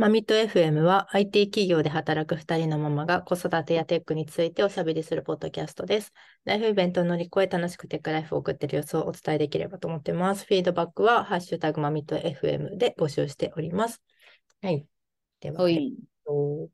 マミット FM は IT 企業で働く2人のママが子育てやテックについておしゃべりするポッドキャストです。ライフイベントを乗り越え楽しくテックライフを送っている様子をお伝えできればと思ってます。フィードバックはハッシュタグマミット FM で募集しております。はい。では、えっい。と、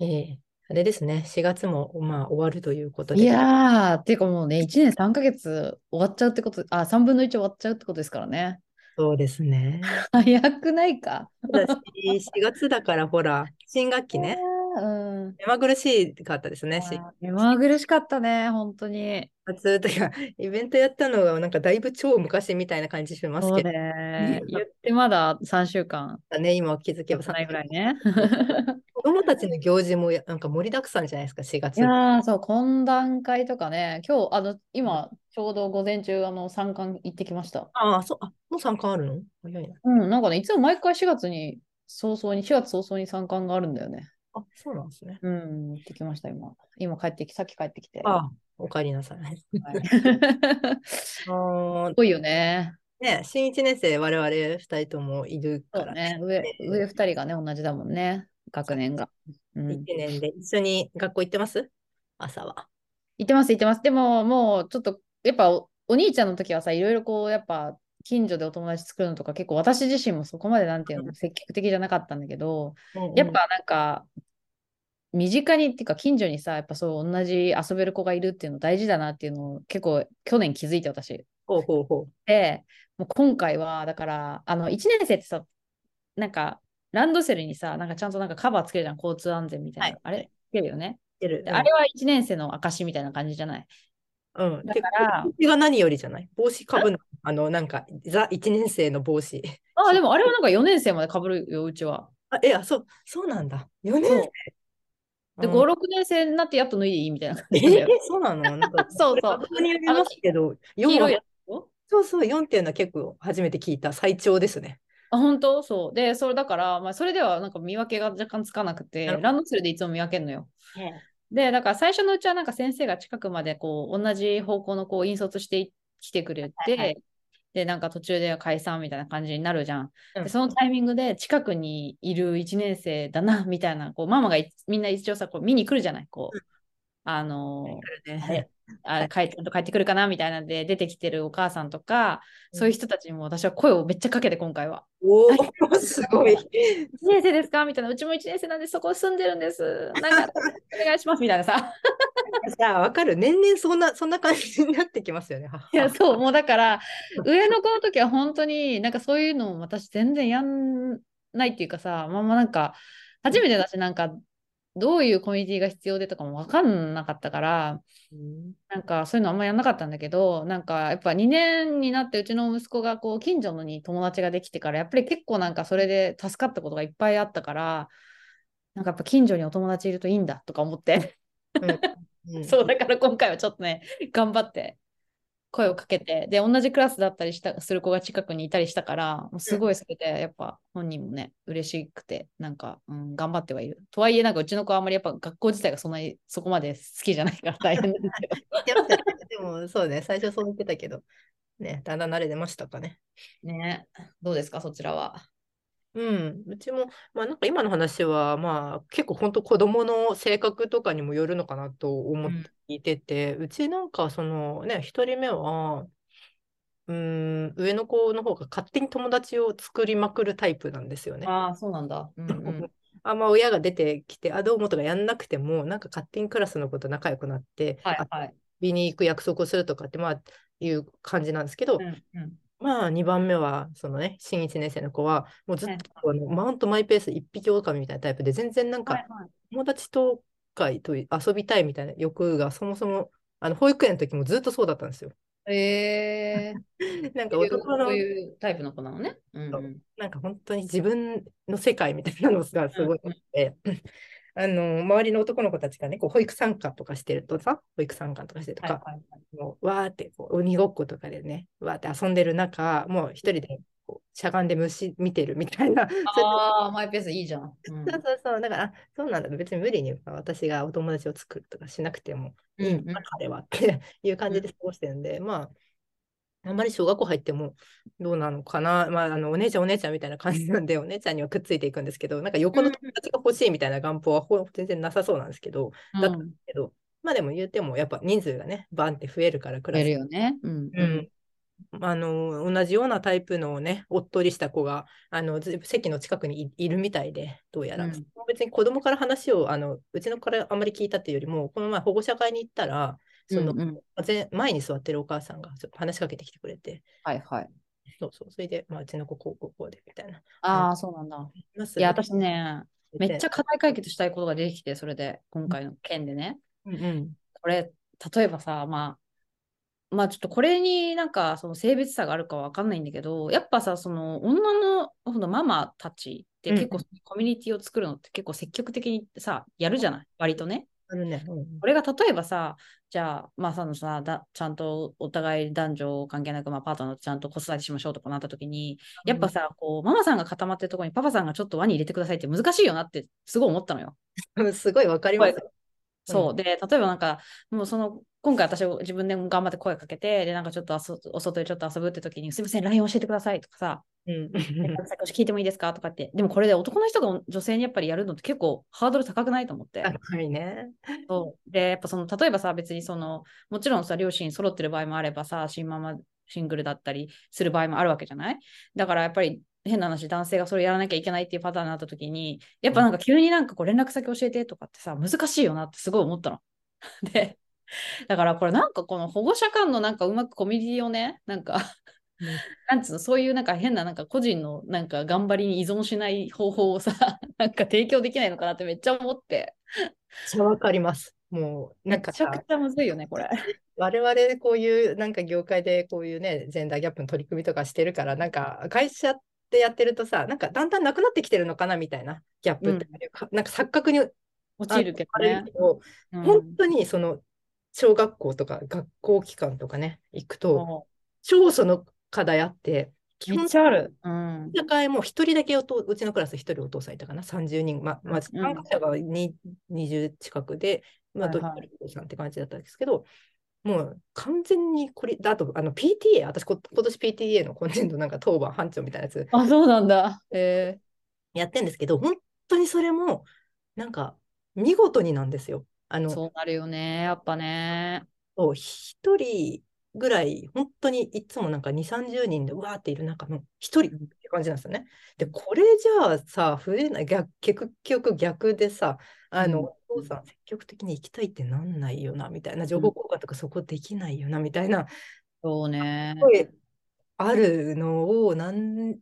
えーあれですね、4月もまあ終わるということで、いやー、ていうかもうね、1年3ヶ月終わっちゃうってこと、あ、3分の1終わっちゃうってことですからね。そうですね。早くないか？ただし、4月だからほら、新学期ね、うん。目まぐるしかったですね。し目まぐるしかったね、本当に。夏とか、イベントやったのがなんかだいぶ超昔みたいな感じしますけどね。言ってまだ3週間ね、今気づけば経たないぐらいね。子供たちの行事もやなんか盛りだくさんじゃないですか、4月。いやー、そう、懇談会とかね、今日、あの、今、ちょうど午前中、あの、参観行ってきました。ああ、そう、あ、もう参観あるの？早いな。うん、なんかね、いつも毎回4月に、早々に、4月早々に参観があるんだよね。あ、そうなんですね。うん、行ってきました、今。今帰ってき、さっき帰ってきて。ああ、お帰りなさい。はいす あーごいよね。ね、新1年生、我々2人ともいるから、そうね。上、上2人がね、同じだもんね。学年が。うん。1年で一緒に学校行ってます？朝は。行ってます、行ってます。でも、もう、ちょっと、やっぱお、お兄ちゃんの時はさ、いろいろこう、やっぱ、近所でお友達作るのとか、結構私自身もそこまで、なんていうの、積極的じゃなかったんだけど、やっぱなんか、身近にっていうか近所にさ、やっぱそう同じ遊べる子がいるっていうの大事だなっていうのを結構去年気づいて私。ほうほうほう。で、もう今回はだから、あの1年生ってさ、なんかランドセルにさ、なんかちゃんとなんかカバーつけるじゃん、交通安全みたいな。はいあれつけるよね。あれは1年生の証みたいな感じじゃない？うん。うん。だから帽子が何よりじゃない？帽子かぶんの。あの、なんか、ザ1年生の帽子。あ、でもあれはなんか4年生までかぶるよ、うちは。あ、え、あ、そう、そうなんだ。4年生？で、うん5、6年生になってやっと脱いでいいみたいな感えじなんだよ。そうなの？なんか そうそう学校によりますけど、黄4は色いやつ？よそうそう、4っていうのは結構初めて聞いた最長ですね。あ、本当？そう。で、それだから、まあ、それではなんか見分けが若干つかなくてランドセルでいつも見分けるのよ。で、だから最初のうちはなんか先生が近くまでこう同じ方向のこう引率してきてくれて、はいはい。で、なんか途中で解散みたいな感じになるじゃん。うん。でそのタイミングで近くにいる1年生だな、みたいな、こうママがいみんな一応さ、こう見に来るじゃない。こう、あのーあれ帰ちゃんと帰ってくるかなみたいなんで出てきてるお母さんとか、うんそういう人たちにも私は声をめっちゃかけて今回は。おお、すごい。1年生ですかみたいな、うちも1年生なんでそこ住んでるんです。なんか お願いしますみたいなさ。さあ、わかる。年々そんな、そんな感じになってきますよね。いや、そう、もうだから、上の子の時は本当になんかそういうのも私全然やんないっていうかさ、まあまあなんか、初めてだし、なんか、どういうコミュニティが必要でとかも分かんなかったから、うん。なんかそういうのあんまやんなかったんだけど、なんかやっぱ2年になってうちの息子がこう近所のに友達ができてから、やっぱり結構なんかそれで助かったことがいっぱいあったから、なんかやっぱ近所にお友達いるといいんだとか思って、うん。そうだから今回はちょっとね、頑張って声をかけて、で、同じクラスだったりしたする子が近くにいたりしたから、もうすごいそれでやっぱ本人もね、嬉しくて、なんか、うん、頑張ってはいる。とはいえ、なんかうちの子はあんまりやっぱ学校自体がそんなにそこまで好きじゃないから 大変ですけど。でも、そうね、最初そう言ってたけど、ね、だんだん慣れてましたかね。ねどうですか、そちらは。うん、うちも、まあなんか今の話は、まあ結構本当子供の性格とかにもよるのかなと思って聞いてて、うちなんかそのね、一人目は、うん、上の子の方が勝手に友達を作りまくるタイプなんですよね。ああ、そうなんだ。うんうん。あんま親が出てきて、あ、どうもとかやんなくても、なんか勝手にクラスの子と仲良くなって、はいはい。遊びに行く約束をするとかって、まあ、いう感じなんですけど、うんうん。まあ、2番目は、そのね、新1年生の子は、もうずっとあのマウントマイペース、一匹狼みたいなタイプで、全然なんか。友達とかと遊びたいみたいな欲が、そもそも、あの保育園の時もずっとそうだったんですよ。えー、なんか男のそういうタイプの子なのね。うんうん。なんか本当に自分の世界みたいなのがすごいあって、あの周りの男の子たちがね、こう保育参加とかしてるとさ、保育参加とかしてるとか、はい。もうわーってこう鬼ごっことかでね、わーって遊んでる中、もう一人でこうしゃがんで虫見てるみたいな、ああ、マイペースいいじゃん。うん。そうそうそう、だから、あそうなんだ、別に無理に私がお友達を作るとかしなくてもいいうんうん。な、彼はっていう感じで過ごしてるんで、まあ、あんまり小学校入ってもどうなのかな、まあ、あのお姉ちゃんお姉ちゃんみたいな感じなんで、お姉ちゃんにはくっついていくんですけど、なんか横の友達が欲しいみたいな願望はほ全然なさそうなんですけど、だったんですけど、まあでも言ってもやっぱ人数がね、バンって増えるからクラス。やるよね。うん。うんあの同じようなタイプのね、おっとりした子があのず席の近くにいいるみたいで、どうやら。うん別に子供から話をあの、うちの子からあんまり聞いたっていうよりも、この前保護者会に行ったら、その、うんうん前前に座ってるお母さんがちょっと話しかけてきてくれて、はいはい。そうそう、それで、まあ、うちの子こうこうこうでみたいな。ああ、そうなんだ。いや、私ね、めっちゃ。ゃ課題解決したいことが出てきて、それで、今回の件でね。うんうん。これ、例えばさ、まあ、まあちょっとこれになんかその性別差があるかわかんないんだけど、やっぱさ、その女のそのママたちって結構うんコミュニティを作るのって結構積極的にさ、やるじゃない？割とね。あるね。うんこれが例えばさ、じゃあ、まあ、そのさだ、ちゃんとお互い男女関係なく、まあ、パートナーとちゃんと子育てしましょうとかなった時に、やっぱさ、こう、ママさんが固まってるところにパパさんがちょっと輪に入れてくださいって難しいよなってすごい思ったのよ。う んすごいわかります。そう。で、例えばなんか、もうその、今回私自分で頑張って声かけて、で、なんかちょっとお外でちょっと遊ぶって時に、すいません、LINE 教えてくださいとかさ、うん。聞いてもいいですか？とかって。でもこれで男の人が女性にやっぱりやるのって結構ハードル高くないと思って。高いね。そうで、やっぱその、例えばさ、別にその、もちろんさ、両親揃ってる場合もあればさ、新ママシングルだったりする場合もあるわけじゃない？だからやっぱり変な話、男性がそれやらなきゃいけないっていうパターンになった時に、やっぱなんか急になんかこう連絡先教えてとかってさ、難しいよなってすごい思ったの。で、だからこれなんかこの保護者間のなんかうまくコミュニティをね、なんかなんつうの、そういうなんか変ななんか個人のなんか頑張りに依存しない方法をさ、なんか提供できないのかなってめっちゃ思って。めっちゃわかります。もう、なんかさめちゃくちゃむずいよね、これ。我々こういうなんか業界でこういうね、ジェンダーギャップの取り組みとかしてるから、なんか会社でやってるとさ、なんかだんだんなくなってきてるのかなみたいなギャップって、なんか錯覚に落ちるけどねけ。ど、うん本当にその小学校とか学校機関とかね、行くと、そ超その課題あって、基本っちゃある。うん。社会も一人だけおとうちのクラス一人お父さんいたかな、30人、ままあ、うん参加者がに20近くで、まあ、はいはいど一人お父さんって感じだったんですけど、もう完全にこれ、あとあの PTA、私こ今年 PTA の今年度なんか当番班長みたいなやつあ、そうなんだ。へやってんですけど、本当にそれもなんか見事になんですよ。あえのそうなるよね。やっぱね。そう一人ぐらい、本当にいつもなんか2、30人でうわーっている中の一人って感じなんですよね。で、これじゃあさ、増えない、逆結局逆でさ、あの、うんお父さん積極的に行きたいってなんないよな、みたいな、情報交換とかそこできないよな、みたいな、そうね。声あるのを、なん、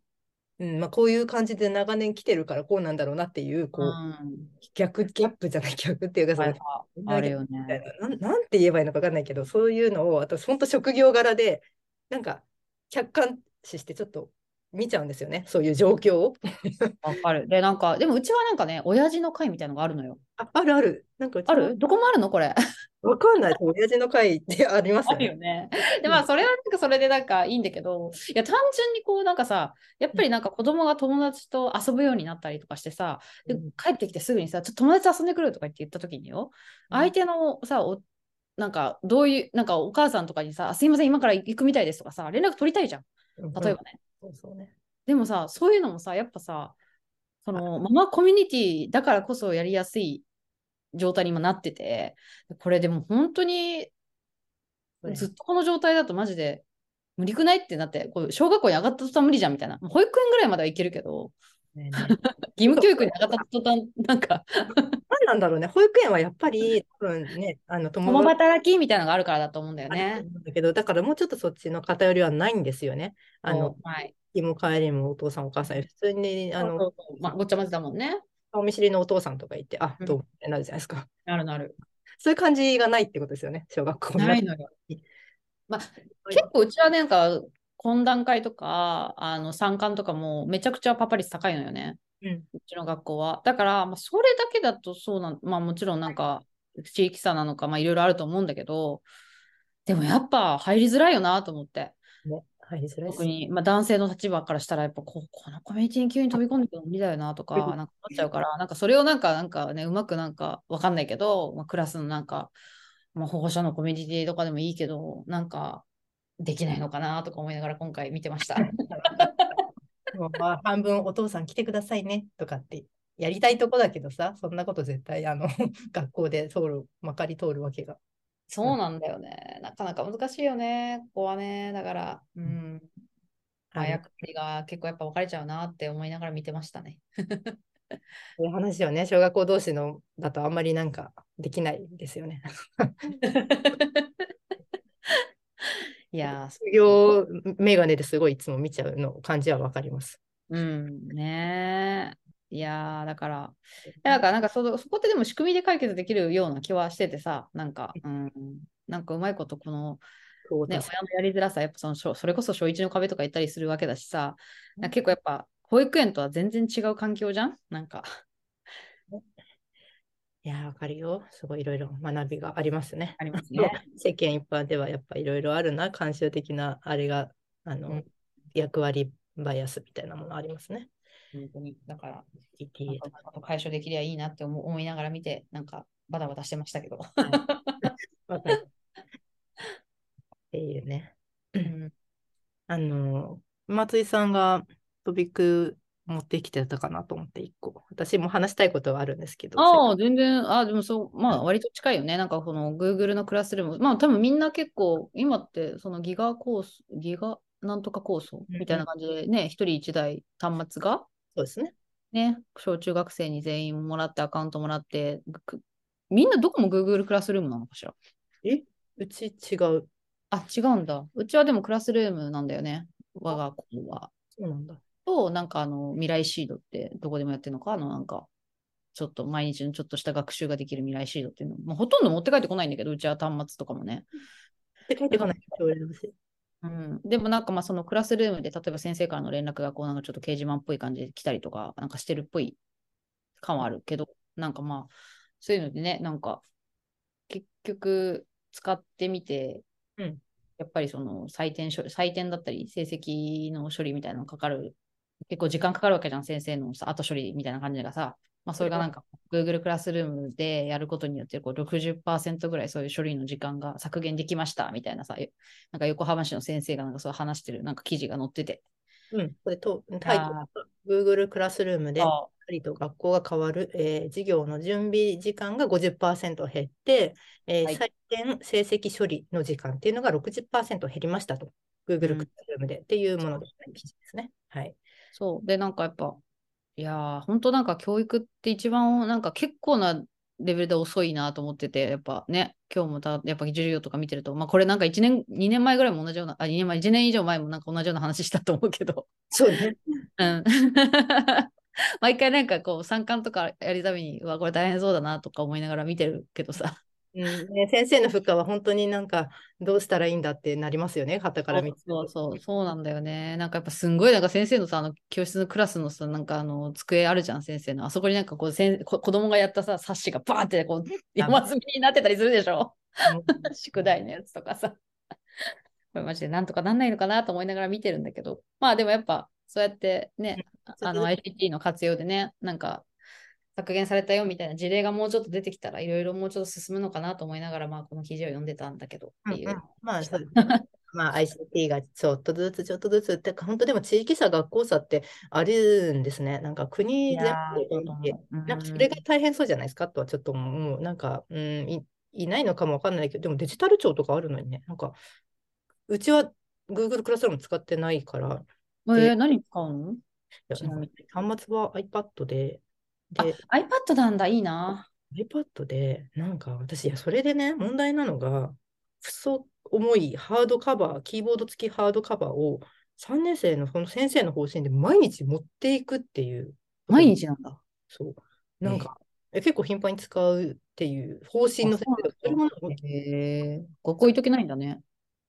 うんまあ、こういう感じで長年来てるからこうなんだろうなっていう、こう、うん逆、ギャップじゃない、逆っていうか、そのはいはいあるよね。ななん、なんて言えばいいのか分かんないけど、そういうのを、あと本当職業柄で、なんか客観視してちょっと見ちゃうんですよね、そういう状況を。わかる。で、なんか、でもうちはなんかね、親父の会みたいのがあるのよ。ああるある。なんかある？どこもあるのこれ？わかんない。親父の会ってありますあよるね。よね。で、まあ、それはなんかそれでなんかいいんだけど、いや、単純にこう、なんかさ、やっぱりなんか子供が友達と遊ぶようになったりとかしてさ、でうん帰ってきてすぐにさ、ちょっと友達と遊んでくるとか言って言った時によ、相手のさ、おなんかどういう、なんかお母さんとかにさ、あすいません、今から行くみたいですとかさ、連絡取りたいじゃん。うん例えばね。そうそうね。でもさ、そういうのもさ、やっぱさ、そのママコミュニティだからこそやりやすい状態に今なってて、これでも本当にずっとこの状態だとマジで無理くないってなって、こう小学校に上がった途端無理じゃんみたいな。保育園ぐらいまではいけるけど、ね 義務教育に上がった途端、なんか、何なんだろうね。保育園はやっぱり、多分ね、あの友 共達働きみたいなのがあるからだと思うんだよね。だけど、だからもうちょっとそっちの偏りはないんですよね。あのはい。日も帰りもお父さんお母さん、普通にあのそうそうそうまあ、ごっちゃ混ぜだもんね。顔見知りのお父さんとかいて、あ、うんどうもってなるじゃないですか。なるなる。そういう感じがないってことですよね、小学校のないのよ。まあ、結構うちはなんか、懇談会とか、あの参観とかもめちゃくちゃパパ率高いのよね。うんうちの学校は。だから、まあ、それだけだとそうなん、まあもちろんなんか地域差なのか、まあいろいろあると思うんだけど、でもやっぱ入りづらいよなと思って。ね、入りづらいです特に、まあ、男性の立場からしたら、やっぱここのコミュニティに急に飛び込んでくるの無理だよなとか、うんなんか思っちゃうから、なんかそれをなんか、なんかね、うまくなんかわかんないけど、まあ、クラスのなんか、まあ、保護者のコミュニティとかでもいいけど、なんか、できないのかなとか思いながら今回見てました。も うまあ半分お父さん来てくださいねとかってやりたいとこだけどさ、そんなこと絶対あの 学校で通る、まかり通るわけが。そうなんだよね。なかなか難しいよね。ここはね。だから、うん。まあ、はい役割が結構やっぱ分かれちゃうなって思いながら見てましたね。そういう話をね、小学校同士のだとあんまりなんかできないですよね。いやー、卒業メガネですごいいつも見ちゃうの感じはわかります。うん、ねえ。いやー、だから、だからなんかそのそこってでも仕組みで解決できるような気はしててさ、なんか、うん、なんかうまいことこの、ね、親のやりづらさ、やっぱその小それこそ小一の壁とか言ったりするわけだしさ、結構やっぱ保育園とは全然違う環境じゃん？なんか。いやー、わかるよ。すごいいろいろ学びがありますね。ありますね。世間一般ではやっぱいろいろあるな、慣習的なあれが、あの、うん役割バイアスみたいなものありますね。本当に。だから、なんか解消できりゃいいなって思思いながら見て、なんかバタバタしてましたけど。わかる。っていうね。うんあの、松井さんがトピック持ってきてたかなと思って一個。私も話したいことはあるんですけど。ああ、全然、ああ、でもそう、まあ、割と近いよね。なんか、この Google のクラスルーム。まあ、多分みんな結構、今って、そのギガコース、ギガなんとか構想みたいな感じでね、一人一台端末が、そうですね。ね、小中学生に全員もらって、アカウントもらって、くみんなどこも Google クラスルームなのかしら？うち違う。あ、違うんだ。うちはでもクラスルームなんだよね。我が子は。そうなんだ。と、なんかあの、未来シードってどこでもやってるのか？あの、なんか、ちょっと毎日のちょっとした学習ができる未来シードっていうの。まあ、ほとんど持って帰ってこないんだけど、うちは端末とかもね。で、帰ってこないうん、でもなんかまあそのクラスルームで例えば先生からの連絡がこうなんかちょっと掲示板っぽい感じで来たりとかなんかしてるっぽい感はあるけどなんかまあそういうのでねなんか結局使ってみて、うんやっぱりその採点処採点だったり成績の処理みたいなのかかる結構時間かかるわけじゃん先生のさ後処理みたいな感じがさまあそれがなんか Google クラスルームでやることによってこう60%ぐらいそういう処理の時間が削減できましたみたいなさなんか横浜市の先生がなんかそう話してるなんか記事が載ってて。うん。これと、タイトルが Google クラスルームで、りと学校が変わる、えー授業の準備時間が50%減って、えーはい採点成績処理の時間っていうのが60%減りましたと。Google うんクラスルームで、っていうもので、記事ですね。はい。そう。で、なんかやっぱ、いやー、本当なんか教育って一番なんか結構なレベルで遅いなと思ってて、やっぱね、今日もたやっぱ授業とか見てると、まあこれなんか1年、2年前ぐらいも同じような、あ、2年前、1年以上前もなんか同じような話したと思うけど、そうね。うん。毎回なんかこう参観とかやるたびに、うわ、これ大変そうだなとか思いながら見てるけどさ。うんね、先生の負荷は本当になんかどうしたらいいんだってなりますよね、旗から見て。そうそう、そうなんだよね。なんかやっぱすんごいなんか先生のさ、あの教室のクラスのさ、なんかあの机あるじゃん、先生の。あそこになんかこう先こ子供がやったさ、冊子がバーンってこう山積みになってたりするでしょ？宿題のやつとかさ。これマジでなんとかなんないのかなと思いながら見てるんだけど。まあでもやっぱそうやってね、あの ICT の活用でね、なんか削減されたよみたいな事例がもうちょっと出てきたらいろいろもうちょっと進むのかなと思いながら、まあこの記事を読んでたんだけどっていう。うんうんまあそうですね。まあ ICT がちょっとずつちょっとずつってか本当でも地域差学校差ってあるんですね。なんか国全部でなんかそれが大変そうじゃないですかとはちょっともう。なんか、うん、いいないのかもわかんないけどでもデジタル庁とかあるのにねなんかうちは Google クラスルーム使ってないから。えー、何使うの？端末は iPad であで iPad なんだ、いいな。iPad でなんか私いやそれでね問題なのが細重いハードカバーキーボード付きハードカバーを3年生のその先生の方針で毎日持っていくっていう毎日なんだ。そうなんか、え結構頻繁に使うっていう方針の先生がそれもなんかへえ。学校行っとけないんだね。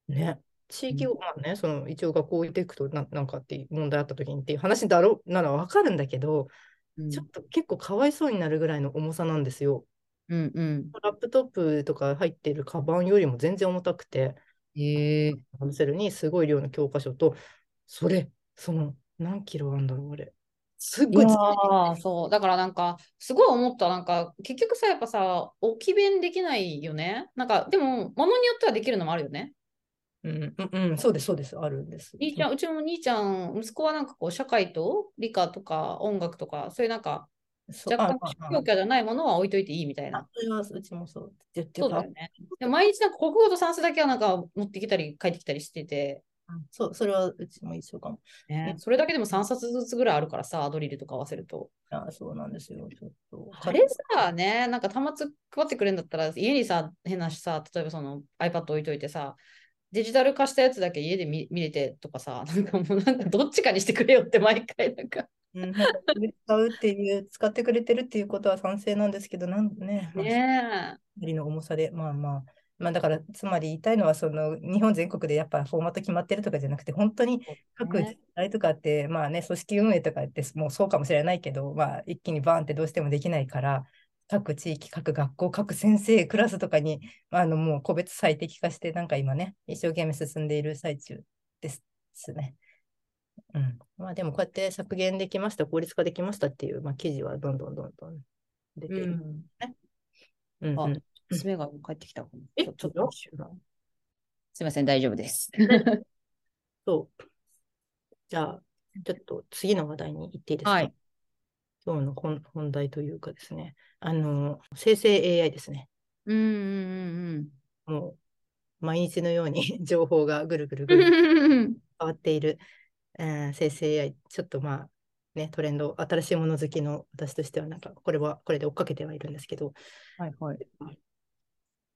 ね地域を、まあね、その一応学校置いていくとな、なんかっていう問題あった時にっていう話だろうならわかるんだけど、うんちょっと結構かわいそうになるぐらいの重さなんですよ。うんうん。ラップトップとか入ってるカバンよりも全然重たくて、へえ。ランドセルにすごい量の教科書と、それ、その何キロあんだろう、あれ。すごいーそう。だからなんか、すごい思った。なんか、結局さ、やっぱさ、置き弁できないよね。なんか、でも、ものによってはできるのもあるよね。うん、うん、うんそうです、そうです、あるんです。兄ちゃん、うちも兄ちゃん、息子はなんかこう、社会と理科とか音楽とか、そういうなんか、若干教科じゃないものは置いといていいみたいな。うちもそう。そうだよね。毎日なんか国語と算数だけはなんか持ってきたり帰ってきたりしてて、うんそう、それはうちも一緒かも。ね、それだけでも3冊ずつぐらいあるからさ、ドリルとか合わせると。あそうなんですよ。ちょっと。あれさ、ね、なんか端末配ってくれるんだったら、家にさ、変なしさ、例えばその iPad 置いといてさ、デジタル化したやつだけ家で見見れてとかさ、なんかもうなんかどっちかにしてくれよって毎回なんか。うん、使うっていう、使ってくれてるっていうことは賛成なんですけど、なんね、まあねりの重さで、まあまあ、まあだから、つまり言いたいのは、その日本全国でやっぱフォーマット決まってるとかじゃなくて、本当に各自治体とかって、まあね、組織運営とかってもうそうかもしれないけど、まあ一気にバーンってどうしてもできないから、各地域、各学校、各先生、クラスとかに、あのもう個別最適化して、なんか今ね、一生懸命進んでいる最中ですね。うん。まあでもこうやって削減できました、効率化できましたっていう、まあ、記事はどんどんどんどん出てる。ん。うんうんあ娘が帰ってきた。え、ちょちょっと。すみません、大丈夫です。そう。じゃあ、ちょっと次の話題に行っていいですか？はい今日の本本題というかですね、あの、生成 AI ですね。うんうんもう、毎日のように 情報がぐるぐるうんぐる。変わっている、えー生成 AI、ちょっとまあ、ね、トレンド、新しいもの好きの私としては、なんか、これは、これで追っかけてはいるんですけど、はいはい。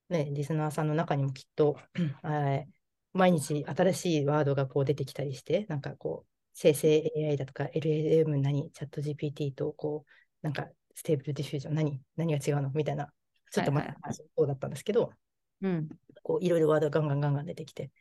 ね、リスナーさんの中にもきっと、はい毎日新しいワードがこう出てきたりして、なんかこう、生成 AI だとか LLM 何、チャット GPT とこう、なんか Stable Diffusion。何、何が違うの？みたいな、ちょっとまはいはい。あ、そうだったんですけど、うん。こういろいろワードがガンガンガンガン出てきて、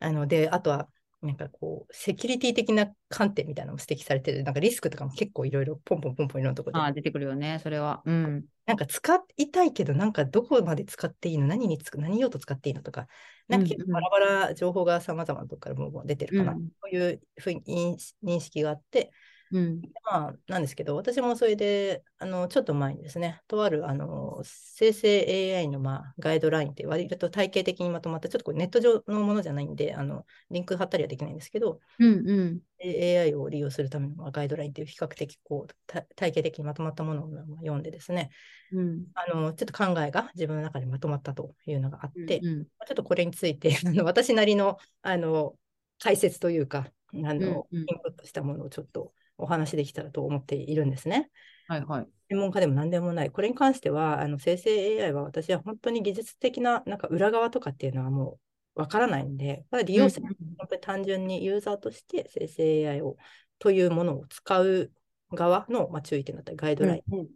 あので、あとは、なんかこう、セキュリティ的な観点みたいなのも指摘されてる、なんかリスクとかも結構いろいろポンポンポンポンいろんなところでああ、出てくるよね、それは。うん。なんか使いたいけど、なんかどこまで使っていいの何につく、何用途使っていいのとか、なんか結うんうん構バラバラ情報が様々なところからもう出てるかな、うんというふうに認認識があって、うん。まあ、なんですけど、私もそれで、あの、ちょっと前にですね、とある、あの、生成 AI の、まあ、ガイドラインって割と体系的にまとまった、ちょっとこれネット上のものじゃないんで、あの、リンク貼ったりはできないんですけど、うんうん。AI を利用するためのまあガイドラインっていう比較的こうた体系的にまとまったものをまあ読んでですね、うん。あのちょっと考えが自分の中でまとまったというのがあって、うんちょっとこれについて あの私なりのあの解説というかあの、うんうんインプットしたものをちょっとお話できたらと思っているんですね。はいはい。専門家でも何でもない。これに関しては、あの生成 AI は私は本当に技術的ななんか裏側とかっていうのはもうわからないんで、これは利用者、うん本当に単純にユーザーとして生成 AI をというものを使う側の、まあ、注意点だったりガイドライン、うん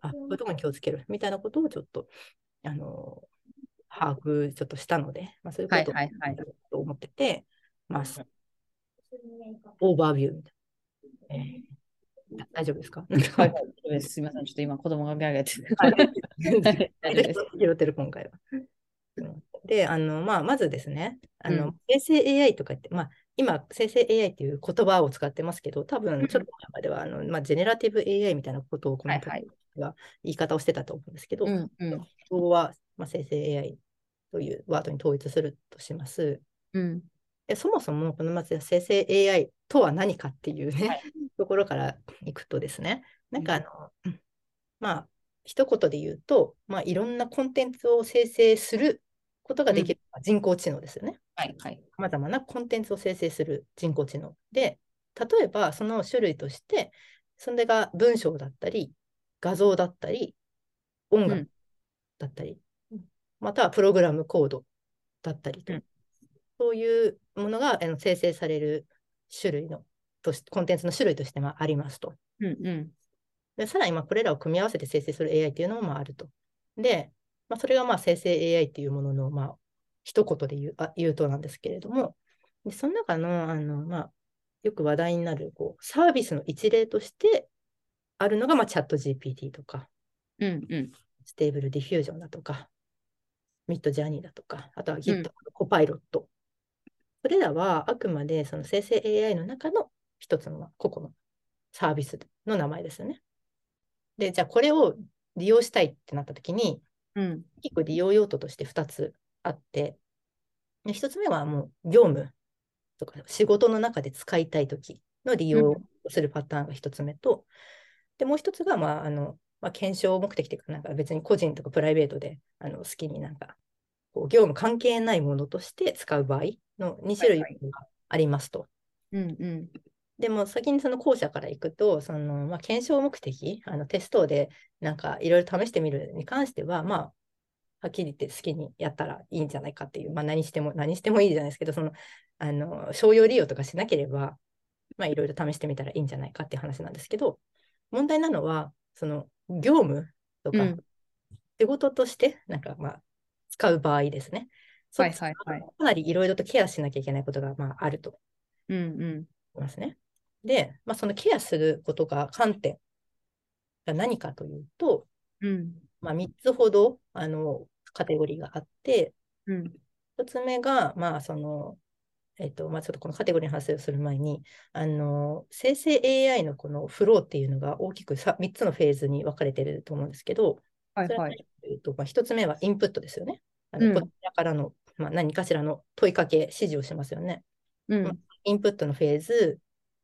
あ、こういうところに気をつけるみたいなことをちょっと、あの把握ちょっとしたので、まあ、そういうことをはいはいはいと思ってて、まあ、オーバービューみたいな。えー大丈夫ですか？はい すすみません。ちょっと今子供がギャーギャーてはい。拾ってる今回は。うんで、あの、まあ、まずですね、あの、うん生成 AI とかって、まあ、今、生成 AI っていう言葉を使ってますけど、多分、ちょっと前までは、あの、まあ、ジェネラティブ AI みたいなことを、このはいは言い方をしてたと思うんですけど、うんうん。今日は、まあ、生成 AI というワードに統一するとします。うん。でそもそも、このまず生成 AI とは何かっていうね、はいところからいくとですね、なんかあの、うんまあ、一言で言うと、まあ、いろんなコンテンツを生成することができる、人工知能ですよね。はいはい。さまざまなコンテンツを生成する人工知能。で、例えばその種類として、それが文章だったり、画像だったり、音楽うんだったり、またはプログラムコードだったりと、うんそういうものがあの生成される種類のとしコンテンツの種類としてまあありますと。うんうん。でさらにまあこれらを組み合わせて生成する AI っていうのもまああると。で、まあ、それがまあ生成 AI っていうもののまあ一言で言うあ言うとなんですけれども、でその中のあの、まあ、よく話題になるこうサービスの一例としてあるのがまあチャット GPT とか、うんうん。 Stable Diffusion だとか、 Midjourney だとか、あとはう Git、ん Copilot。それらはあくまでその生成 AI の中の一つのまあ個々のサービスの名前ですよね。で、じゃあこれを利用したいってなったときに、うん。結構利用用途として2つあって、で1つ目はもう業務とか仕事の中で使いたいときの利用をするパターンが1つ目と、でもう1つが、まああのまあ、検証目的というか、なんか別に個人とかプライベートであの好きになんかこう業務関係ないものとして使う場合の2種類がありますと。うんうん。でも先にその後者からいくと、そのまあ、検証目的、あのテストでなんかいろいろ試してみるに関しては、まあ、はっきり言って好きにやったらいいんじゃないかっていう、まあ、何しても、何してもいいじゃないですけど、その、あの、商用利用とかしなければ、まあ、いろいろ試してみたらいいんじゃないかっていう話なんですけど、問題なのは、その、業務とか、仕事として、なんか、まあ、使う場合ですね。はいはいはい。かなりいろいろとケアしなきゃいけないことが、まあ、あると。うんうん。いますね。で、まあ、そのケアすることが観点が何かというと、うんまあ、3つほどあのカテゴリーがあって、うん、1つ目が、まあそのえっとまあ、ちょっとこのカテゴリーの話をする前にあの、生成 AI のこのフローっていうのが大きくさ3つのフェーズに分かれてると思うんですけど、はいはい、えっとまあ、1つ目はインプットですよね。あのこちらからの、まあ、何かしらの問いかけ、指示をしますよね。うん。まあ、インプットのフェーズ、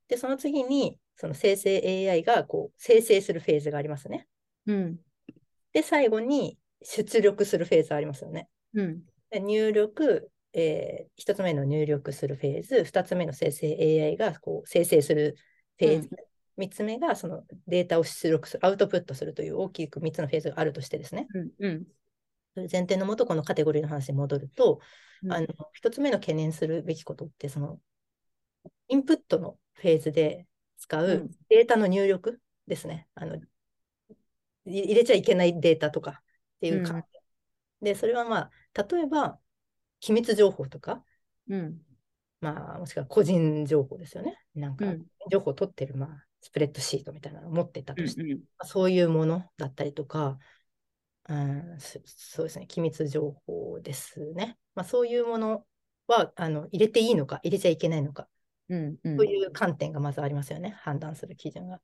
で、その次に、その生成 AI がこう生成するフェーズがありますね。うん、で、最後に出力するフェーズありますよね。うん、で入力、えー、1つ目の入力するフェーズ、2つ目の生成 AI がこう生成するフェーズ、うん、3つ目がそのデータを出力する、アウトプットするという大きく3つのフェーズがあるとしてですね。うん。うん前提のもと、このカテゴリーの話に戻ると、うん、あの1つ目の懸念するべきことって、そのインプットのフェーズで使うデータの入力ですね。うん、あの入れちゃいけないデータとかっていう観点、うん、で、それはまあ、例えば、機密情報とか、うん、まあ、もしくは個人情報ですよね。なんか、情報を取ってる、まあ、スプレッドシートみたいなのを持ってたとして、うんうん、そういうものだったりとか、うん、そうですね、機密情報ですね。まあ、そういうものはあの入れていいのか、入れちゃいけないのか、うんうん、という観点がまずありますよね、判断する基準が。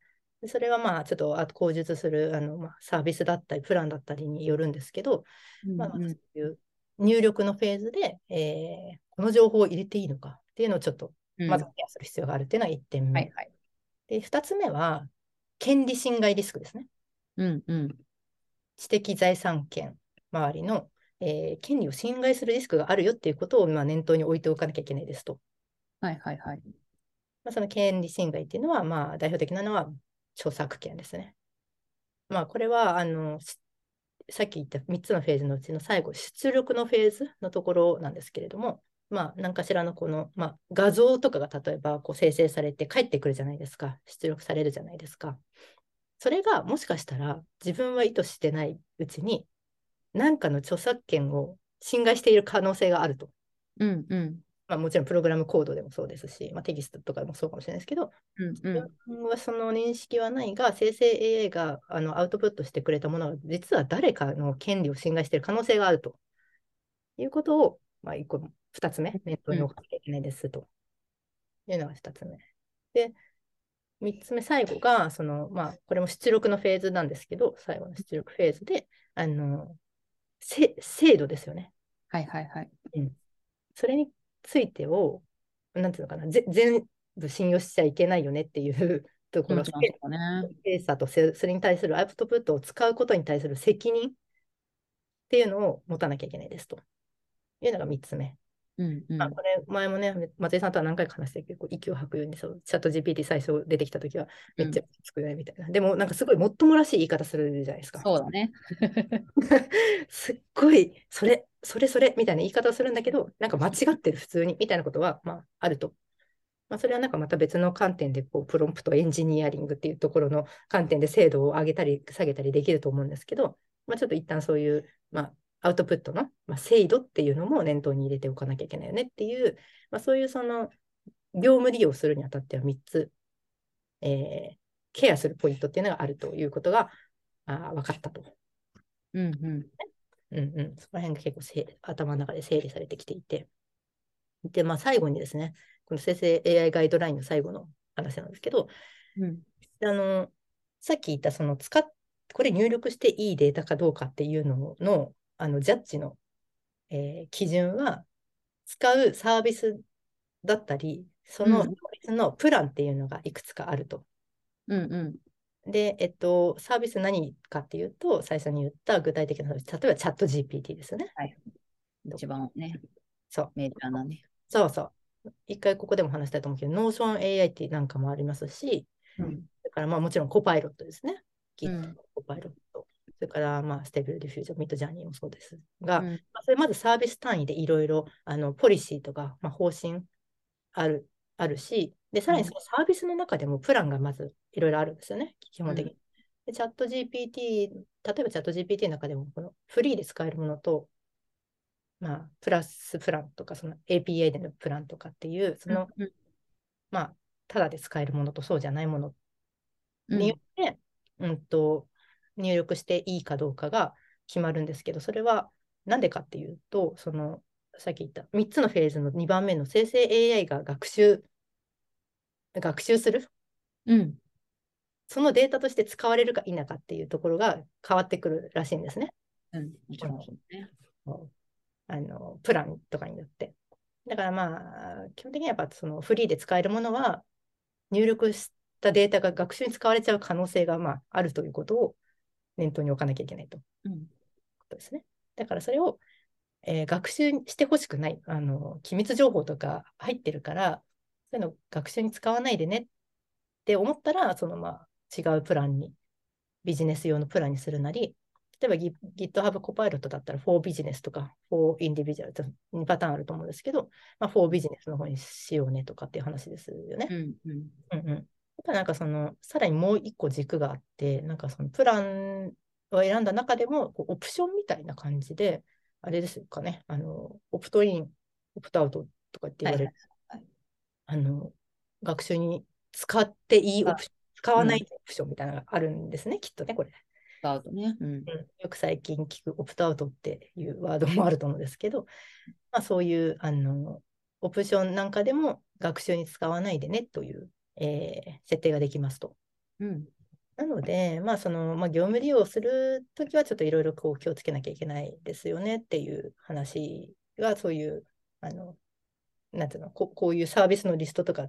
それはまあちょっとあ口述するあの、まあ、サービスだったりプランだったりによるんですけど、うんうん、まあ、そういう入力のフェーズで、えー、この情報を入れていいのかっていうのをちょっとまずケアする必要があるっていうのが1点目。はいはい、で2つ目は権利侵害リスクですね。うんうん、知的財産権周りの、えー、権利を侵害するリスクがあるよっていうことを、まあ、念頭に置いておかなきゃいけないですと。はいはいはい。まあ、その権利侵害っていうのは、まあ、代表的なのは著作権ですね。まあ、これは、あの、さっき言った3つのフェーズのうちの最後、出力のフェーズのところなんですけれども、まあ、何かしらのこの、まあ、画像とかが例えばこう生成されて帰ってくるじゃないですか。出力されるじゃないですか。それがもしかしたら自分は意図してないうちに何かの著作権を侵害している可能性があると。うんうん。まあ、もちろんプログラムコードでもそうですし、まあ、テキストとかでもそうかもしれないですけど、うんうん、はその認識はないが、生成 AI があのアウトプットしてくれたものは、実は誰かの権利を侵害している可能性があると。いうことを、まあ、1個、2つ目、ネットに置かなきゃいけないですと。いうのが2つ目。で、3つ目、最後が、その、まあ、これも出力のフェーズなんですけど、最後の出力フェーズで、あの、精度ですよね。はいはいはい。うん。それについてを、なんていうのかな、ぜ全部信用しちゃいけないよねっていう ところ、精査とそれに対するアウトプットを使うことに対する責任っていうのを持たなきゃいけないですというのが3つ目。うんうん、あこれ前もね、松井さんとは何回か話して結構息を吐くようにそう、チャット GPT 最初出てきたときはめっちゃつくないみたいな、うん。でもなんかすごいもっともらしい言い方するじゃないですか。そうだね。すっごい、それ、それそれみたいな言い方をするんだけど、なんか間違ってる普通にみたいなことは、まあ、あると。まあ、それはなんかまた別の観点でこうプロンプトエンジニアリングっていうところの観点で精度を上げたり下げたりできると思うんですけど、まあ、ちょっと一旦そういう、まあ、アウトプットの、まあ、精度っていうのも念頭に入れておかなきゃいけないよねっていう、まあ、そういうその業務利用するにあたっては3つ、えー、ケアするポイントっていうのがあるということがあ分かったと。うんうん。うんうん。そこら辺が結構せ頭の中で整理されてきていて。で、まあ最後にですね、この生成 AI ガイドラインの最後の話なんですけど、うん、あの、さっき言ったその使っ、これ入力していいデータかどうかっていうののあのジャッジの、えー、基準は、使うサービスだったり、そのサービスのプランっていうのがいくつかあると。うんうん。で、えっと、サービス何かっていうと、最初に言った具体的なサービス、例えばチャット GPT ですよね。一番ね、そう。メジャーなね。そうそう。一回ここでも話したいと思うけど、 Notion AI ってなんかもありますし、うん。それからまあもちろん Copilot ですね。 Copilot。それからまあ Stable Diffusion、Midjourney もそうですが、うん。まあ、それまずサービス単位でいろいろあのポリシーとか、まあ、方針あるあるし、で、さらにそのサービスの中でもプランがまずいろいろあるんですよね、基本的に。でチャット GPT、例えばチャット GPT の中でもこのフリーで使えるものと、まあ、プラスプランとか、その APA でのプランとかっていう、その、うんまあ、ただで使えるものとそうじゃないものうんによって、うんと、入力していいかどうかが決まるんですけど、それはなんでかっていうと、その、さっき言った3つのフェーズの2番目の生成 AI が学習、学習する、うん。そのデータとして使われるか否かっていうところが変わってくるらしいんですね。うん。もちろんそうね。あのプランとかによって。だからまあ、基本的にはやっぱそのフリーで使えるものは、入力したデータが学習に使われちゃう可能性がまああるということを念頭に置かなきゃいけないといううん。ことですね。だからそれを、えー学習してほしくないあの、機密情報とか入ってるから、そういうの学習に使わないでねって思ったら、そのまあ違うプランに、ビジネス用のプランにするなり、例えば Git- GitHub Copilot だったら for Business とか for Individual と2パターンあると思うんですけど、まあ、for Business の方にしようねとかっていう話ですよね。うん。うん。うんうん。やっぱなんかその、さらにもう一個軸があって、なんかそのプランを選んだ中でも、オプションみたいな感じで、あれですかね、あの、オプトイン、オプトアウトとかって言われる、はいあの、学習に使っていいオプション、使わなういオプションみたいなのがあるんですね、きっとね、これ。スタートね。うん。うんよく最近聞くオプトアウトっていうワードもあると思うんですけど、まあ、そういうあのオプションなんかでも学習に使わないでねという、えー設定ができますと。うん。なので、まあそのまあ、業務利用するときはちょっといろいろこう気をつけなきゃいけないですよねっていう話が、そういう、あのなんていうのこ、こういうサービスのリストとか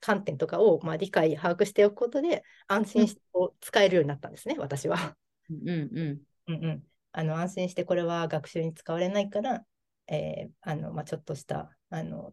観点とかをまあ理解、把握しておくことで、安心してこう使えるようになったんですね、私は。うん。うん。うんうん、あの安心してこれは学習に使われないから、えーあのまあ、ちょっとしたあの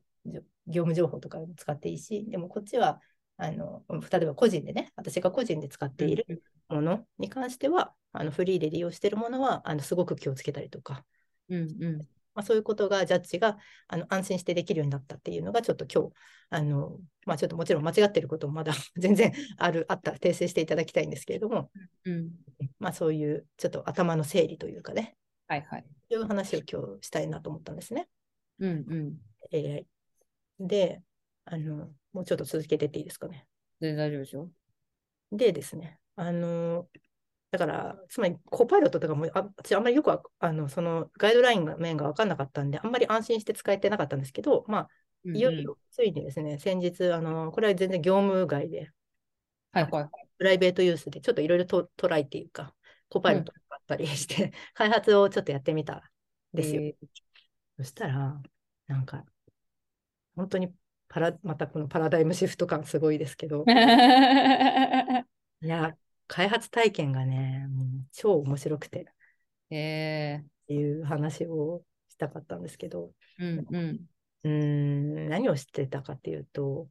業務情報とかにも使っていいし、でもこっちはあの例えば個人でね、私が個人で使っているものに関しては、あのフリーで利用しているものはあのすごく気をつけたりとか、うん。うん。まあ、そういうことがジャッジがあの安心してできるようになったっていうのがちょっと今日あの、まあ、ちょっともちろん間違っていることもまだ 全然あるあったら訂正していただきたいんですけれども、うん。まあ、そういうちょっと頭の整理というかね、はいはい。そういう話を今日したいなと思ったんですね。うん。うん。AI。で、あの、もうちょっと続けてっていいですかね。全然大丈夫でしょでですね、あの、だから、つまり、コパイロットとかも、あ私、あんまりよくわあのそのガイドラインの面が分かんなかったんで、あんまり安心して使えてなかったんですけど、まあ、いよいよ、ついにですね、先日、あの、これは全然業務外で、はいはい。プライベートユースで、ちょっといろいろとトライっていうか、コパイロットがあったりして、開発をちょっとやってみたんですよ。えそしたら、なんか、本当にパラ、またこのパラダイムシフト感すごいですけど、ー いや、開発体験がね、もう超面白くてっえていう話をしたかったんですけど、ー。うんうん。うーん、何をしてたかっていうと、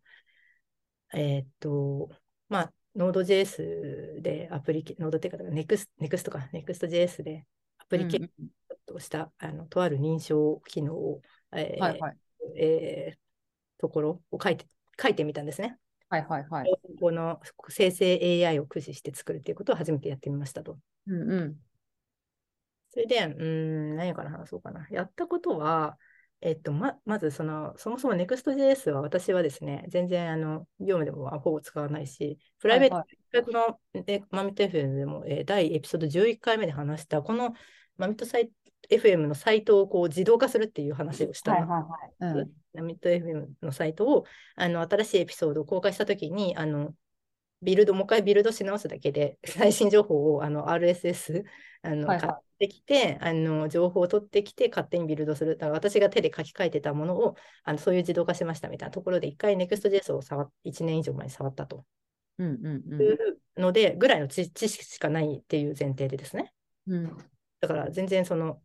えーっと、まあ、Node.js でアプリケ、Node っていうか、Next、Next か、Next.js でアプリケーションとした、あのとある認証機能を、えーはいはい。えーところを書いて、書いてみたんですね。はいはいはい。この生成 AI を駆使して作るっていうことを初めてやってみましたと。うんうん。それで、うーん、何から話そうかな。やったことは、えっと、ま、まずその、そもそも Next.js は私はですね、全然あの業務でもほぼ使わないし、プライベート、はい大学の、えマミット FM でも、えー第エピソード11回目で話した、このマミットサイ FM のサイトをこう自動化するっていう話をしたはいのはいはい。うん。マミット FM のサイトをあの新しいエピソードを公開したときにあのビルド、もう一回ビルドし直すだけで、最新情報をあの RSS あの、はいはい買ってきてあの、情報を取ってきて、勝手にビルドする。だから私が手で書き換えてたものをあのそういう自動化しましたみたいなところで、一回 Next.js を触っ1年以上前に触ったとうんうんいうので、ぐらいの知知識しかないっていう前提でですね。うん。うんだから全然その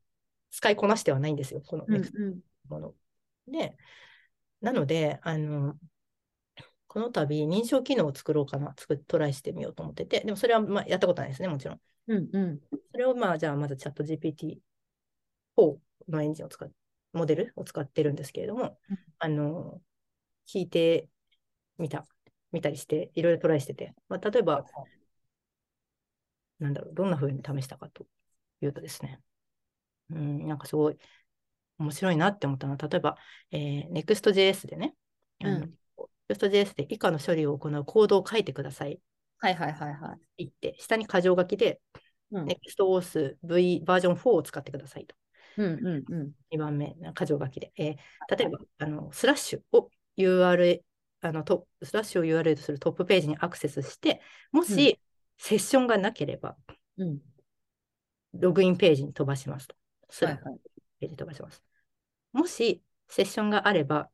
使いこなしてはないんですよ、このうん Next うんもの。で、なので、あの、この度認証機能を作ろうかな、作っトライしてみようと思ってて、でもそれはまあやったことないですね、もちろん。うんうんそれをまあ、じゃあまずチャット GPT4 のエンジンを使っモデルを使ってるんですけれども、うんあの、聞いてみた、見たりして、いろいろトライしてて、まあ、例えば、なんだろう、どんな風に試したかというとですね、うん、なんかすごい面白いなって思ったのは、例えば、えー Next.js でね、うん Next.js で以下の処理を行うコードを書いてくださいはいはいはいはい。言って、下に箇条書きで、うん NextOS V バージョン4を使ってくださいと。うんうんうん。2番目、箇条書きで。えー例えば、あのスラッシュを URL、あのトスラッシュを URL とするトップページにアクセスして、もし、セッションがなければ、うん。ログインページに飛ばしますと。スラッシュはいはい。ページに飛ばします。もし、セッションがあれば、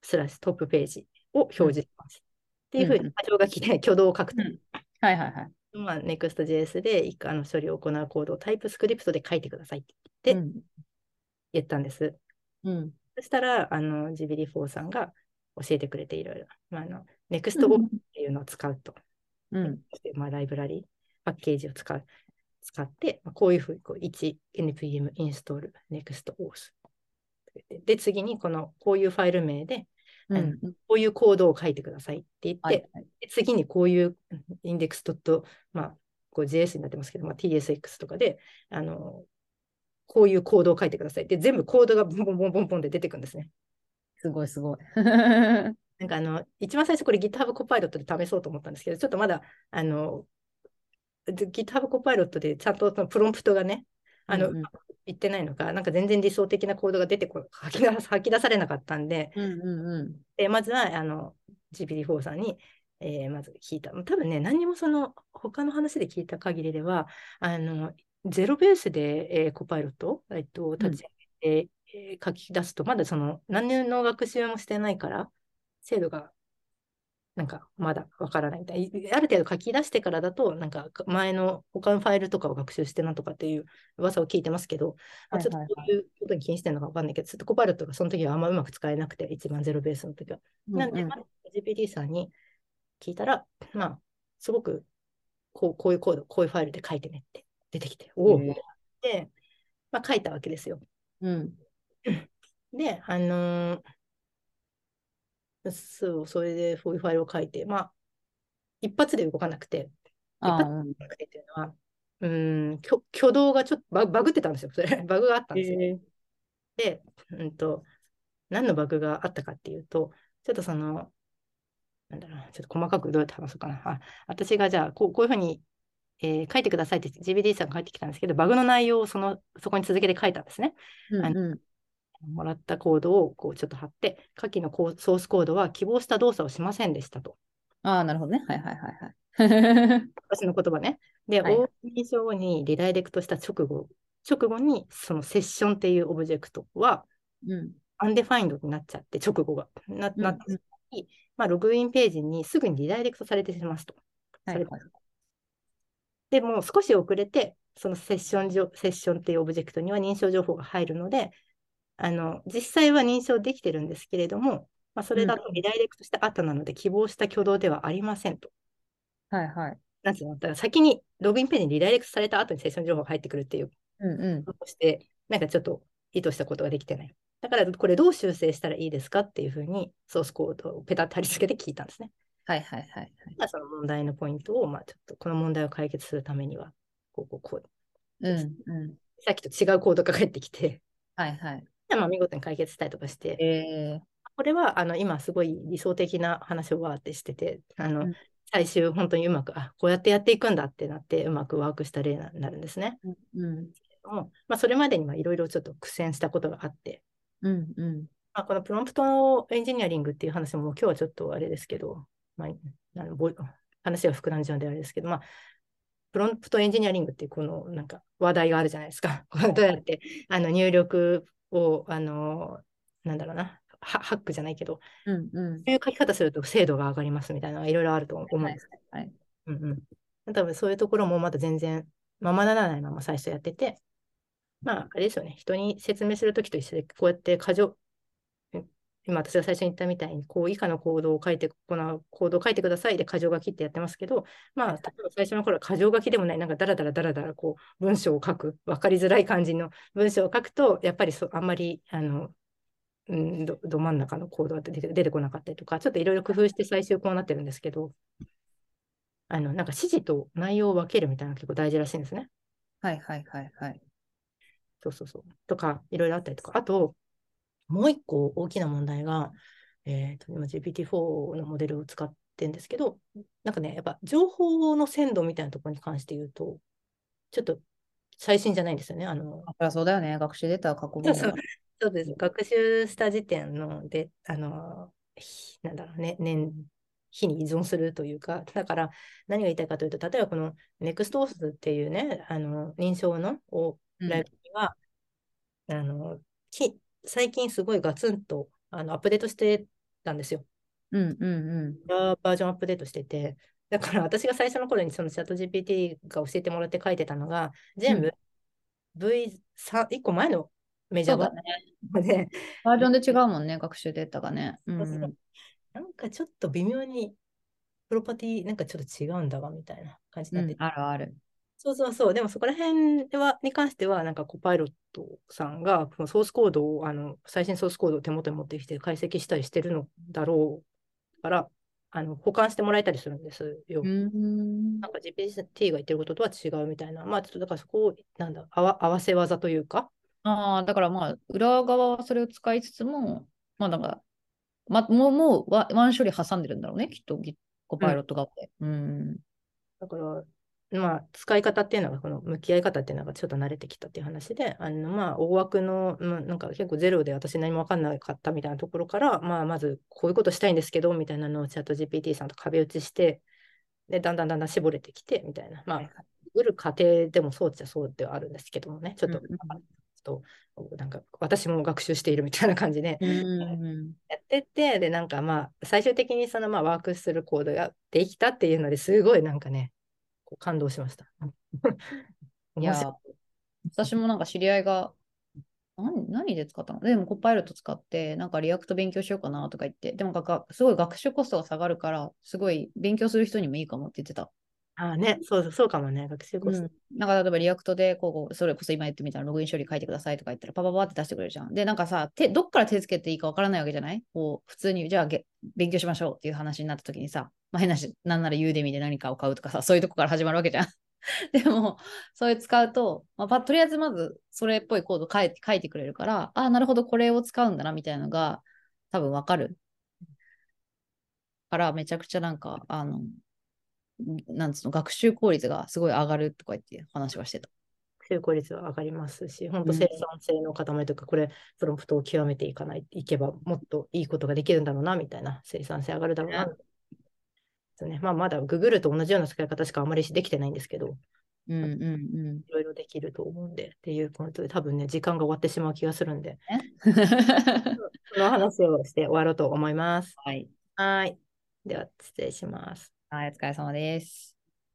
スラッシュトップページを表示します。っていうふうに、うん箇条書きで挙動を書くと。うんはいはいはい。まあ、Next.js で以下の処理を行うコードをタイプスクリプトで書いてくださいってうん言ったんです。うん。そしたら、あの、GBD4 さんが教えてくれていろいろ。まあ、あの、う NextOS んっていうのを使うと。うん。まあ、ライブラリ、パッケージを使う。使って、まあ、こういうふうに、こう1、npm インストール nextOS。で、次にこの、こういうファイル名で、うんこういうコードを書いてくださいって言って、はいはい。で次にこういうインデックスドット、まあ、こう JS になってますけど、まあ、TSX とかで、あの、こういうコードを書いてください。で、全部コードがボンボンボンボンボンで出てくるんですね。すごいすごい。なんかあの、一番最初これ GitHub コパイロットで試そうと思ったんですけど、ちょっとまだ、あの、で GitHub コパイロットでちゃんとそのプロンプトがね、あの、うんうん言ってないのか、なんか全然理想的なコードが出てこ吐き出吐き出されなかったんで、うんうんうん。でまずはあの GPT-4 さんに、えーまず聞いた。多分ね、何にもその他の話で聞いた限りでは、あのゼロベースで、えーコパイロット、えっと、立ち上げて、えー書き出すと、まだその何の学習もしてないから、精度がなんかまだわからないみたい。いある程度書き出してからだと、なんか前の他のファイルとかを学習してなんとかっていう噂を聞いてますけど、まあちょっとはいはいそういうことに気にしてるのかわかんないけど、ちょっとコパイロットがその時はあんまうまく使えなくて、一番ゼロベースの時は。なんで、うんまあ GPT さんに聞いたら、まあ、すごくこうこういうコード、こういうファイルで書いてねって出てきて、おお、へえで、まあ、書いたわけですよ。うん。で、あのーそう、それでそういうファイルを書いて、まあ、一発で動かなくて、ああ、一発うん。で動かなくてっていうのは、うーん、挙挙動がちょっとババグってたんですよ。それ、バグがあったんですよ。へえで、うんと、何のバグがあったかっていうと、ちょっとその、なんだろうな、ちょっと細かくどうやって話そうかな。あ、私がじゃあ、こうこういうふうに、えー書いてくださいって GBD さんが書いてきたんですけど、バグの内容をそのそこに続けて書いたんですね。うんうん。もらったコードをこうちょっと貼って、下記のソースコードは希望した動作をしませんでしたと。ああ、なるほどね。はいはいはいはい。私の言葉ね。で、はい大認証後にリダイレクトした直後、直後にそのセッションっていうオブジェクトはうん。 undefined になっちゃって、直後が。なうんなった時に、まあ、ログインページにすぐにリダイレクトされてしますと。はいはい。でも少し遅れて、そのセッション上セッションっていうオブジェクトには認証情報が入るので、あの実際は認証できてるんですけれども、まあ、それだとリダイレクトした後なので、希望した挙動ではありませんと。はいはい。なんていうのだから先にログインページにリダイレクトされた後にセッション情報が入ってくるっていううんうん。ことをして、なんかちょっと意図したことができてない。だからこれどう修正したらいいですかっていうふうにソースコードをペタッと貼り付けて聞いたんですね。はいはいはいはい。まあ、その問題のポイントを、まあ、ちょっとこの問題を解決するためには、こうこうこう。うんうん。さっきと違うコードが返ってきて、はいはい。でまあ、見事に解決したりとかして、えこれはあの今すごい理想的な話をわーってしてて、あのうん最終本当にうまく、あこうやってやっていくんだってなって、うまくワークした例になるんですね。ー、うんもまあ、それまでにはいろいろちょっと苦戦したことがあって、うんうん。まあ、このプロンプトエンジニアリングっていう話も今日はちょっとあれですけど、まあ、あのぼ話が膨らんじゃうんであれですけど、まあ、プロンプトエンジニアリングっていうこのなんか話題があるじゃないですか。どうやってあの入力を、あの、なんだろうな、ハックじゃないけど、うんうん、そういう書き方すると精度が上がりますみたいなのがいろいろあると思うんです。はい、はい、うんうん。多分そういうところもまだ全然ままならないまま最初やってて、まあ、あれですよね、人に説明するときと一緒で、こうやって過剰、今私が最初に言ったみたいに、こう以下のコードを書いて、このコードを書いてくださいで箇条書きってやってますけど、まあ、例えば最初の頃は箇条書きでもない、なんかダラダラダラダラこう文章を書く、分かりづらい感じの文章を書くと、やっぱりそあんまりあの、うん、どど真ん中のコードが出て出てこなかったりとか、ちょっといろいろ工夫して最終こうなってるんですけど、あのなんか指示と内容を分けるみたいなのが結構大事らしいんですね。はいはいはいはい。そうそうそう。とか、いろいろあったりとか、あと、もう一個大きな問題が、えーと、今 GPT-4 のモデルを使ってるんですけど、なんかね、やっぱ情報の鮮度みたいなところに関して言うと、ちょっと最新じゃないんですよね。あのあそうだよね。学習データは過去そうそうそうです。学習した時点ので、あの、なんだろうね、年、日に依存するというか、だから何が言いたいかというと、例えばこの NEXTOS っていうね、あの認証のライブには、うん、あのき最近すごいガツンとあのアップデートしてたんですよ。うんうんうん。バージョンアップデートしてて、だから私が最初の頃にそのチャット GPT が教えてもらって書いてたのが、全部 V3、1個前のメジャーだね。バージョンで違うもんね、学習データがね。うん、なんかちょっと微妙にプロパティなんかちょっと違うんだわみたいな感じになってて、うん、あるある。そうそうそう。でもそこら辺はに関しては、なんかコパイロットさんがこのソースコードを、あの最新ソースコードを手元に持ってきて解析したりしてるのだろうから、あの保管してもらえたりするんですよ。んなんか GPT が言ってることとは違うみたいな。まあちょっとだからそこを、なんだ、合わせ技というか。ああ、だからまあ裏側はそれを使いつつも、まあだから、ま、もうもうワン処理挟んでるんだろうね、きっとコパイロット側で。うん、だから、まあ、使い方っていうのが、この向き合い方っていうのがちょっと慣れてきたっていう話で、あのまあ、大枠の、まあ、なんか結構ゼロで私何も分かんなかったみたいなところから、まあ、まずこういうことしたいんですけど、みたいなのをチャット GPT さんと壁打ちして、で、だんだんだんだん絞れてきて、みたいな。まあ、売る過程でもそうっちゃそうではあるんですけどもね、ちょっと、うん、となんか私も学習しているみたいな感じで、やってって、で、なんかまあ、最終的にそのまあワークするコードができたっていうのですごいなんかね、感動しました。いや、私もなんか知り合いが、何何で使ったの？でも Copilot 使って、なんか React 勉強しようかなとか言って、でもかすごい学習コストが下がるから、すごい勉強する人にもいいかもって言ってた。ああね、そうそうかもね、学習コスト。うん、なんか例えば React でこう、それこそ今言ってみたらログイン処理書いてくださいとか言ったらパパパって出してくれるじゃん。で、なんかさ、手どっから手つけていいかわからないわけじゃない？こう、普通に、じゃあ勉強しましょうっていう話になった時にさ、まあ、変なし、なんなら Udemy で何かを買うとかさ、そういうとこから始まるわけじゃん。でも、それ使うと、まあ、とりあえずまずそれっぽいコード書い書いてくれるから、ああ、なるほど、これを使うんだなみたいなのが多分わかる。から、めちゃくちゃなんか、あの、なんつうの、学習効率がすごい上がるとか言って話はしてた。学習効率は上がりますし、本当生産性の塊とか、うん、これ、プロンプトを極めていかない、いけば、もっといいことができるんだろうな、みたいな、生産性上がるだろうな。ね、まあ、まだググると同じような使い方しかあまりできてないんですけど、うんうんうん、いろいろできると思うんで、っていうことで、多分ね、時間が終わってしまう気がするんで、その話をして終わろうと思います。はい。はい。では、失礼します。はい、お疲れ様です。